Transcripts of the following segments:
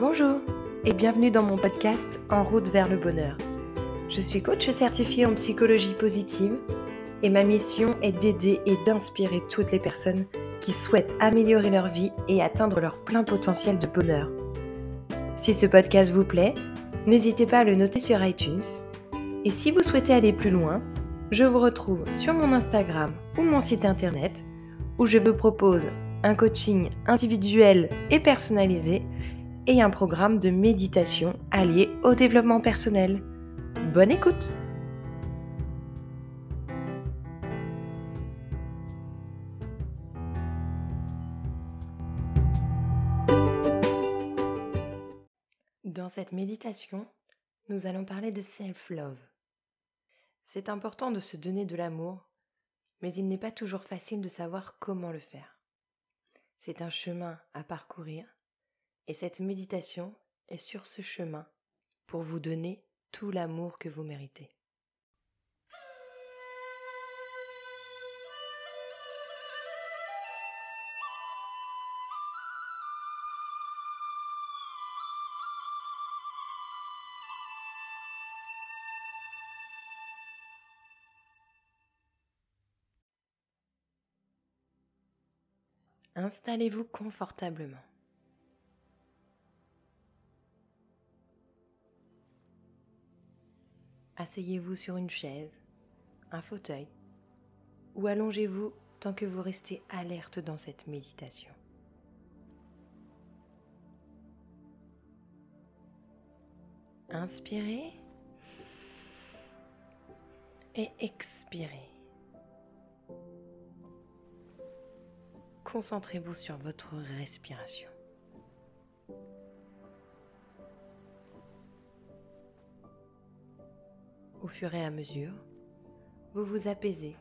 Bonjour et bienvenue dans mon podcast En route vers le bonheur. Je suis coach certifié en psychologie positive et ma mission est d'aider et d'inspirer toutes les personnes qui souhaitent améliorer leur vie et atteindre leur plein potentiel de bonheur. Si ce podcast vous plaît, n'hésitez pas à le noter sur iTunes. Et si vous souhaitez aller plus loin, je vous retrouve sur mon Instagram ou mon site internet où je vous propose un coaching individuel et personnalisé et un programme de méditation allié au développement personnel. Bonne écoute Dans cette méditation, nous allons parler de self-love. C'est important de se donner de l'amour, mais il n'est pas toujours facile de savoir comment le faire. C'est un chemin à parcourir et cette méditation est sur ce chemin pour vous donner tout l'amour que vous méritez. Installez-vous confortablement. Asseyez-vous sur une chaise, un fauteuil, ou allongez-vous tant que vous restez alerte dans cette méditation. Inspirez et expirez. Concentrez-vous sur votre respiration. Fur et à mesure, vous vous apaisez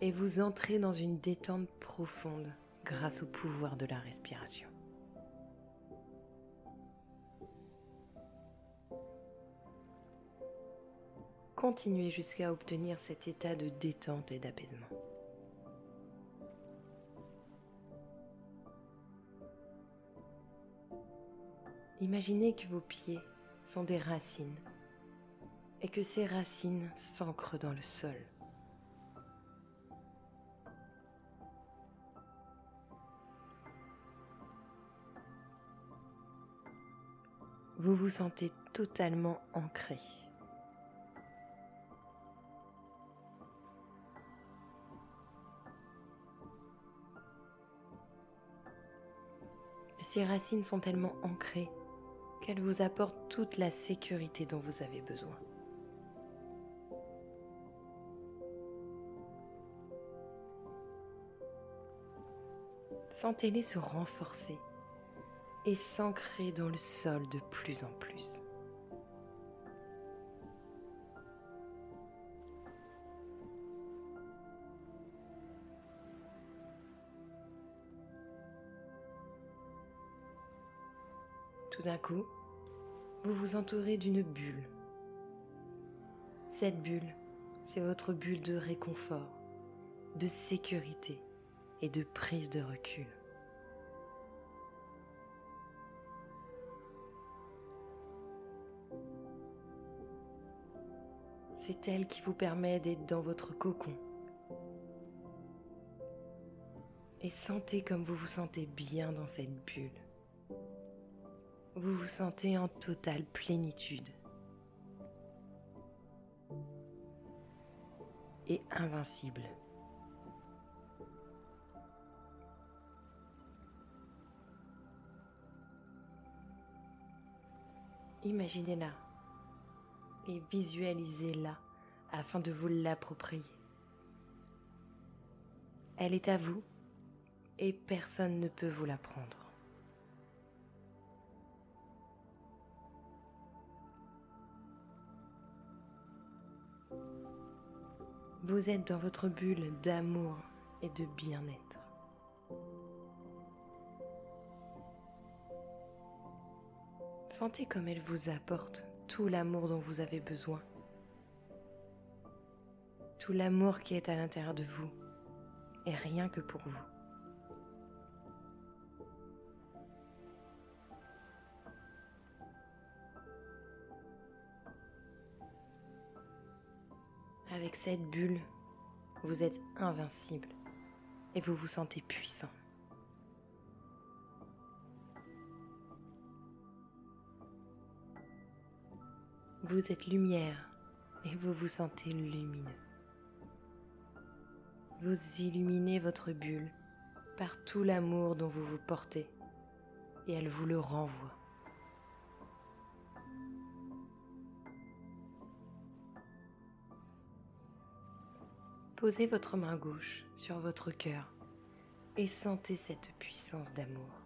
et vous entrez dans une détente profonde grâce au pouvoir de la respiration. Continuez jusqu'à obtenir cet état de détente et d'apaisement. Imaginez que vos pieds sont des racines et que ces racines s'ancrent dans le sol. Vous vous sentez totalement ancré. Ces racines sont tellement ancrées qu'elles vous apportent toute la sécurité dont vous avez besoin. Sentez-les se renforcer et s'ancrer dans le sol de plus en plus. Tout d'un coup, vous vous entourez d'une bulle. Cette bulle, c'est votre bulle de réconfort, de sécurité et de prise de recul. C'est elle qui vous permet d'être dans votre cocon. Et sentez comme vous vous sentez bien dans cette bulle. Vous vous sentez en totale plénitude et invincible. Imaginez-la et visualisez-la afin de vous l'approprier. Elle est à vous et personne ne peut vous la prendre. Vous êtes dans votre bulle d'amour et de bien-être. Sentez comme elle vous apporte tout l'amour dont vous avez besoin, tout l'amour qui est à l'intérieur de vous et rien que pour vous. Avec cette bulle, vous êtes invincible et vous vous sentez puissant. Vous êtes lumière et vous vous sentez lumineux. Vous illuminez votre bulle par tout l'amour dont vous vous portez et elle vous le renvoie. Posez votre main gauche sur votre cœur et sentez cette puissance d'amour.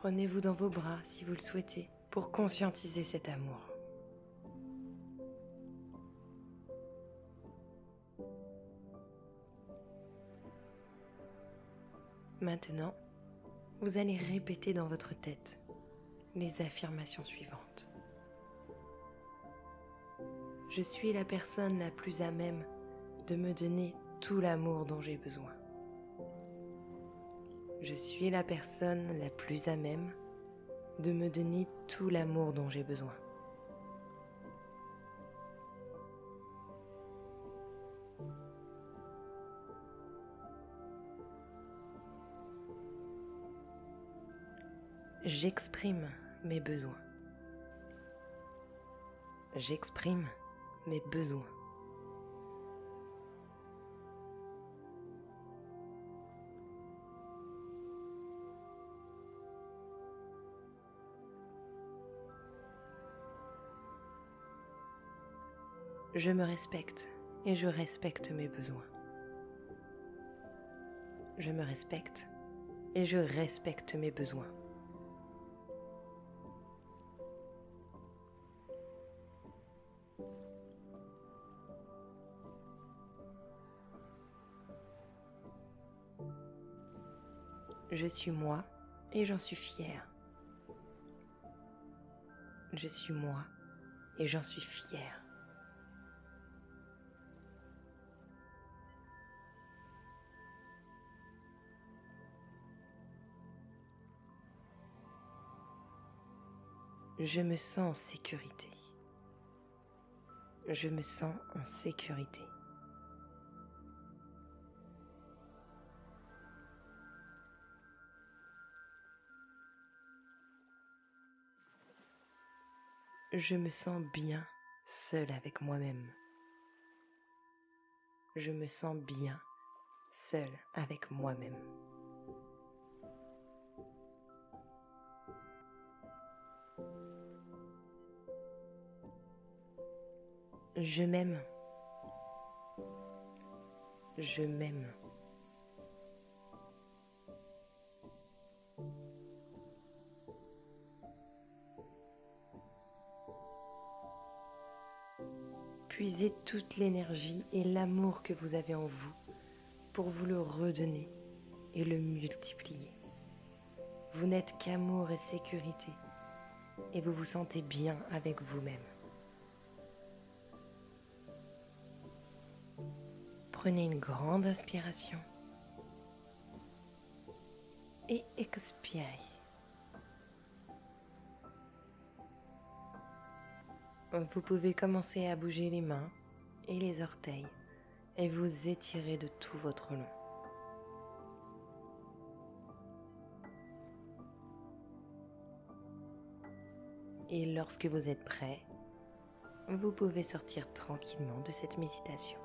Prenez-vous dans vos bras si vous le souhaitez pour conscientiser cet amour. Maintenant, vous allez répéter dans votre tête les affirmations suivantes. Je suis la personne la plus à même de me donner tout l'amour dont j'ai besoin. Je suis la personne la plus à même de me donner tout l'amour dont j'ai besoin. J'exprime mes besoins. J'exprime mes besoins. Je me respecte et je respecte mes besoins. Je me respecte et je respecte mes besoins. Je suis moi et j'en suis fière. Je suis moi et j'en suis fière. Je me sens en sécurité. Je me sens en sécurité. Je me sens bien seul avec moi-même. Je me sens bien seul avec moi-même. Je m'aime. Je m'aime. Puisez toute l'énergie et l'amour que vous avez en vous pour vous le redonner et le multiplier. Vous n'êtes qu'amour et sécurité et vous vous sentez bien avec vous-même. Prenez une grande inspiration et expirez. Vous pouvez commencer à bouger les mains et les orteils et vous étirer de tout votre long. Et lorsque vous êtes prêt, vous pouvez sortir tranquillement de cette méditation.